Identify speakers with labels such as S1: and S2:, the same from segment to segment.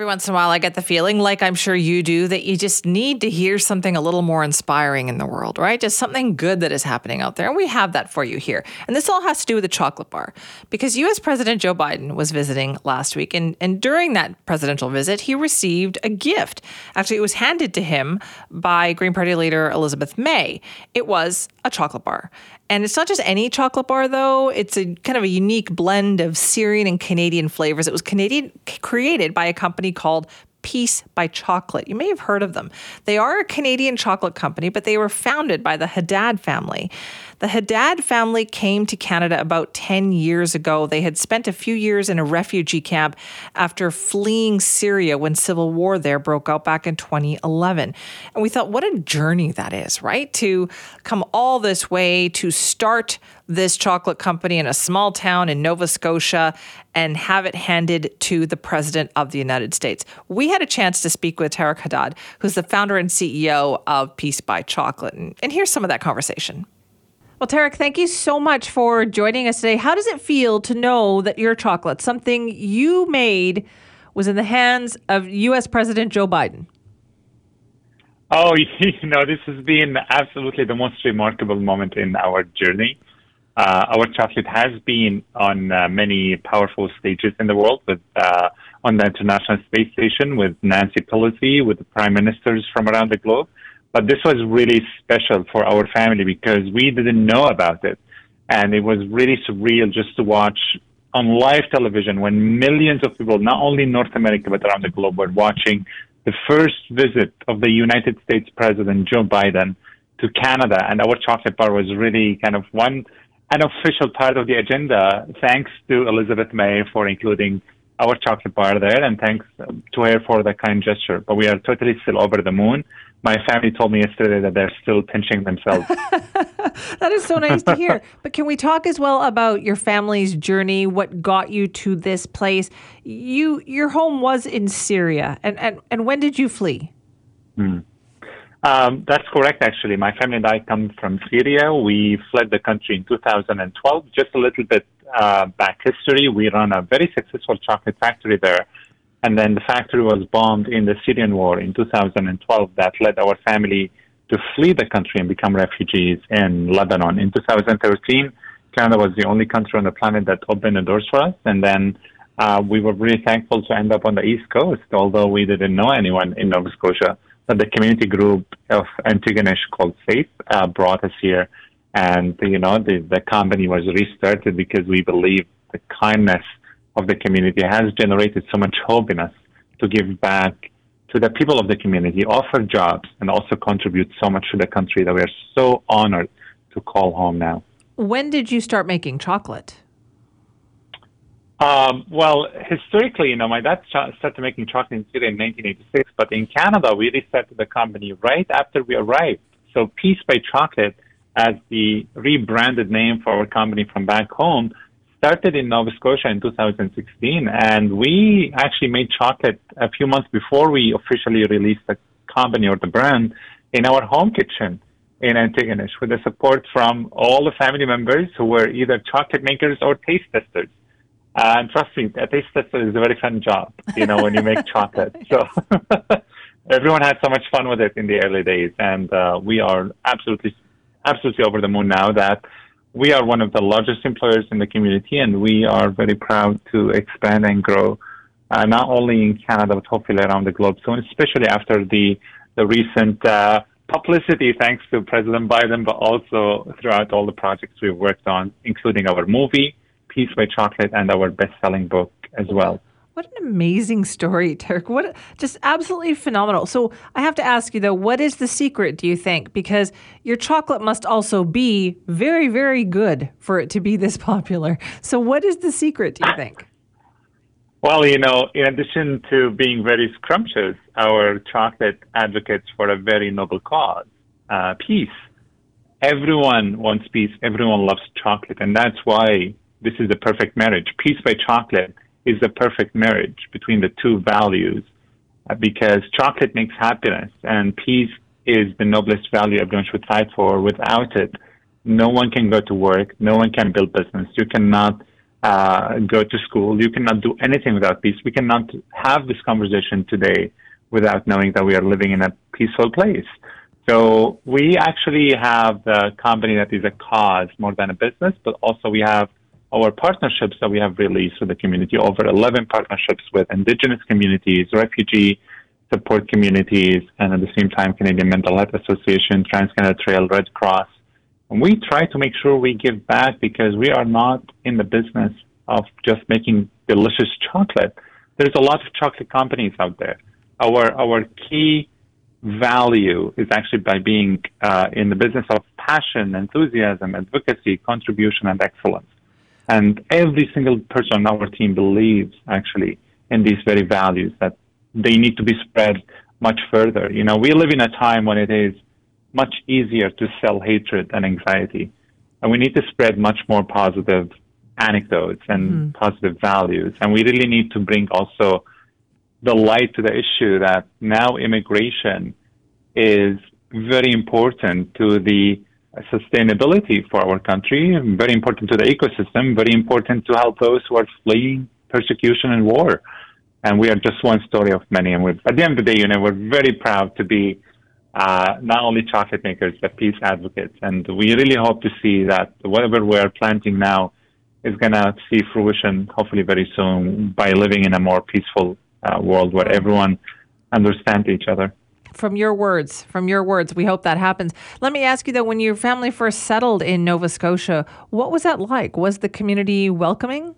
S1: Every once in a while, I get the feeling, like I'm sure you do, that you just need to hear something a little more inspiring in the world, right? Just something good that is happening out there. And we have that for you here. And this all has to do with the chocolate bar because US President Joe Biden was visiting last week. And, and during that presidential visit, he received a gift. Actually, it was handed to him by Green Party leader Elizabeth May. It was a chocolate bar. And it's not just any chocolate bar, though. It's a kind of a unique blend of Syrian and Canadian flavors. It was Canadian created by a company called Peace by Chocolate. You may have heard of them. They are a Canadian chocolate company, but they were founded by the Hadhad family. The Hadhad family came to Canada about 10 years ago. They had spent a few years in a refugee camp after fleeing Syria when civil war there broke out back in 2011. And we thought, what a journey that is, right? To come all this way to start this chocolate company in a small town in Nova Scotia and have it handed to the President of the United States. We had a chance to speak with Tareq Hadhad, who's the founder and CEO of Peace by Chocolate. And, and here's some of that conversation. Well, Tareq, thank you so much for joining us today. How does it feel to know that your chocolate, something you made, was in the hands of U.S. President Joe Biden?
S2: Oh, you know, this has been absolutely the most remarkable moment in our journey. Uh, our chocolate has been on uh, many powerful stages in the world, with uh, on the International Space Station with Nancy Pelosi, with the prime ministers from around the globe. But this was really special for our family because we didn't know about it, and it was really surreal just to watch on live television when millions of people, not only in North America but around the globe, were watching the first visit of the United States President Joe Biden to Canada, and our chocolate bar was really kind of one an official part of the agenda. Thanks to Elizabeth May for including our chocolate bar there, and thanks to her for the kind gesture. But we are totally still over the moon. My family told me yesterday that they're still pinching themselves.
S1: that is so nice to hear. But can we talk as well about your family's journey? What got you to this place? You, your home was in Syria, and and, and when did you flee?
S2: Hmm. Um, that's correct, actually. My family and I come from Syria. We fled the country in 2012. Just a little bit uh, back history, we run a very successful chocolate factory there. And then the factory was bombed in the Syrian war in 2012. That led our family to flee the country and become refugees in Lebanon. In 2013, Canada was the only country on the planet that opened the doors for us. And then uh, we were really thankful to end up on the East Coast, although we didn't know anyone in Nova Scotia that the community group of Antigonish called Faith uh, brought us here. And, you know, the, the company was restarted because we believe the kindness of the community has generated so much hope in us to give back to the people of the community, offer jobs, and also contribute so much to the country that we are so honored to call home now.
S1: When did you start making chocolate?
S2: Um, well, historically, you know, my dad started making chocolate in Syria in 1986, but in Canada, we restarted the company right after we arrived. So Peace by Chocolate, as the rebranded name for our company from back home, started in Nova Scotia in 2016, and we actually made chocolate a few months before we officially released the company or the brand in our home kitchen in Antigonish with the support from all the family members who were either chocolate makers or taste testers. Uh, and trust me, a taste tester is a very fun job, you know, when you make chocolate. So everyone had so much fun with it in the early days. And uh, we are absolutely, absolutely over the moon now that we are one of the largest employers in the community and we are very proud to expand and grow, uh, not only in Canada, but hopefully around the globe soon, especially after the, the recent uh, publicity thanks to President Biden, but also throughout all the projects we've worked on, including our movie Peace by Chocolate and our best-selling book as well.
S1: What an amazing story, Turk. What just absolutely phenomenal. So I have to ask you though, what is the secret, do you think? Because your chocolate must also be very, very good for it to be this popular. So what is the secret, do you think?
S2: Well, you know, in addition to being very scrumptious, our chocolate advocates for a very noble cause, uh, peace. Everyone wants peace. Everyone loves chocolate. And that's why this is the perfect marriage. Peace by chocolate is the perfect marriage between the two values uh, because chocolate makes happiness and peace is the noblest value everyone should fight for. Without it, no one can go to work. No one can build business. You cannot uh, go to school. You cannot do anything without peace. We cannot have this conversation today without knowing that we are living in a peaceful place. So we actually have a company that is a cause more than a business, but also we have our partnerships that we have released with the community, over 11 partnerships with indigenous communities, refugee support communities, and at the same time, Canadian Mental Health Association, Trans-Canada Trail, Red Cross. And we try to make sure we give back because we are not in the business of just making delicious chocolate. There's a lot of chocolate companies out there. Our, our key value is actually by being uh, in the business of passion, enthusiasm, advocacy, contribution, and excellence. And every single person on our team believes actually in these very values that they need to be spread much further. You know, we live in a time when it is much easier to sell hatred and anxiety. And we need to spread much more positive anecdotes and mm. positive values. And we really need to bring also the light to the issue that now immigration is very important to the sustainability for our country, very important to the ecosystem, very important to help those who are fleeing persecution and war. And we are just one story of many. And we're, at the end of the day, you know, we're very proud to be uh, not only chocolate makers, but peace advocates. And we really hope to see that whatever we're planting now is going to see fruition hopefully very soon by living in a more peaceful uh, world where everyone understands each other
S1: from your words, from your words. We hope that happens. Let me ask you though, when your family first settled in Nova Scotia, what was that like? Was the community welcoming?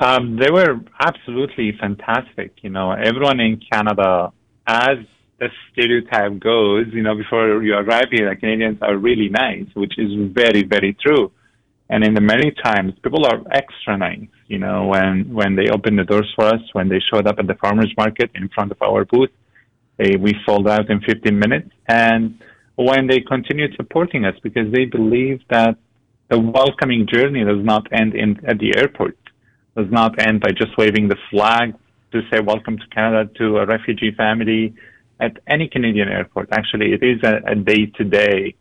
S2: Um, they were absolutely fantastic. You know, everyone in Canada, as the stereotype goes, you know, before you arrive here, the Canadians are really nice, which is very, very true. And in the many times, people are extra nice. You know, when when they opened the doors for us, when they showed up at the farmers market in front of our booth, they, we sold out in 15 minutes. And when they continued supporting us, because they believe that the welcoming journey does not end in, at the airport, does not end by just waving the flag to say welcome to Canada to a refugee family at any Canadian airport. Actually, it is a, a day-to-day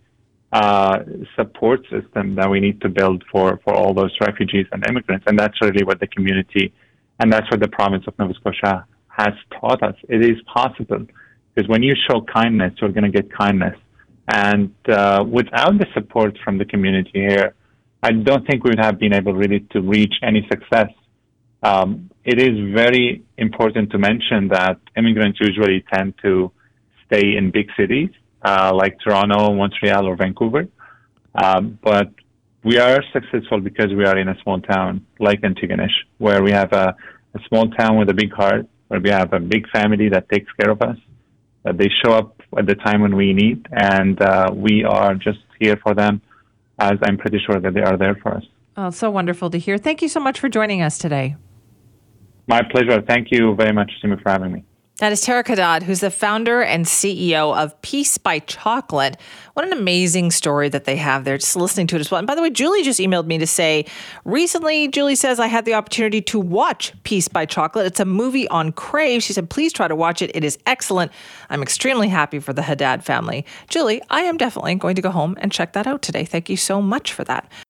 S2: uh, support system that we need to build for, for all those refugees and immigrants. And that's really what the community and that's what the province of Nova Scotia has taught us. It is possible because when you show kindness, you're going to get kindness. And uh, without the support from the community here, I don't think we would have been able really to reach any success. Um, it is very important to mention that immigrants usually tend to stay in big cities uh, like Toronto, Montreal, or Vancouver. Um, but we are successful because we are in a small town like Antigonish, where we have a, a small town with a big heart, where we have a big family that takes care of us, uh, they show up at the time when we need, and uh, we are just here for them, as I'm pretty sure that they are there for us.
S1: Oh, so wonderful to hear. Thank you so much for joining us today.
S2: My pleasure. Thank you very much, Simi, for having me.
S1: That is Tareq Hadhad, who's the founder and CEO of Peace by Chocolate. What an amazing story that they have there, just listening to it as well. And by the way, Julie just emailed me to say recently, Julie says, I had the opportunity to watch Peace by Chocolate. It's a movie on Crave. She said, please try to watch it. It is excellent. I'm extremely happy for the Hadhad family. Julie, I am definitely going to go home and check that out today. Thank you so much for that.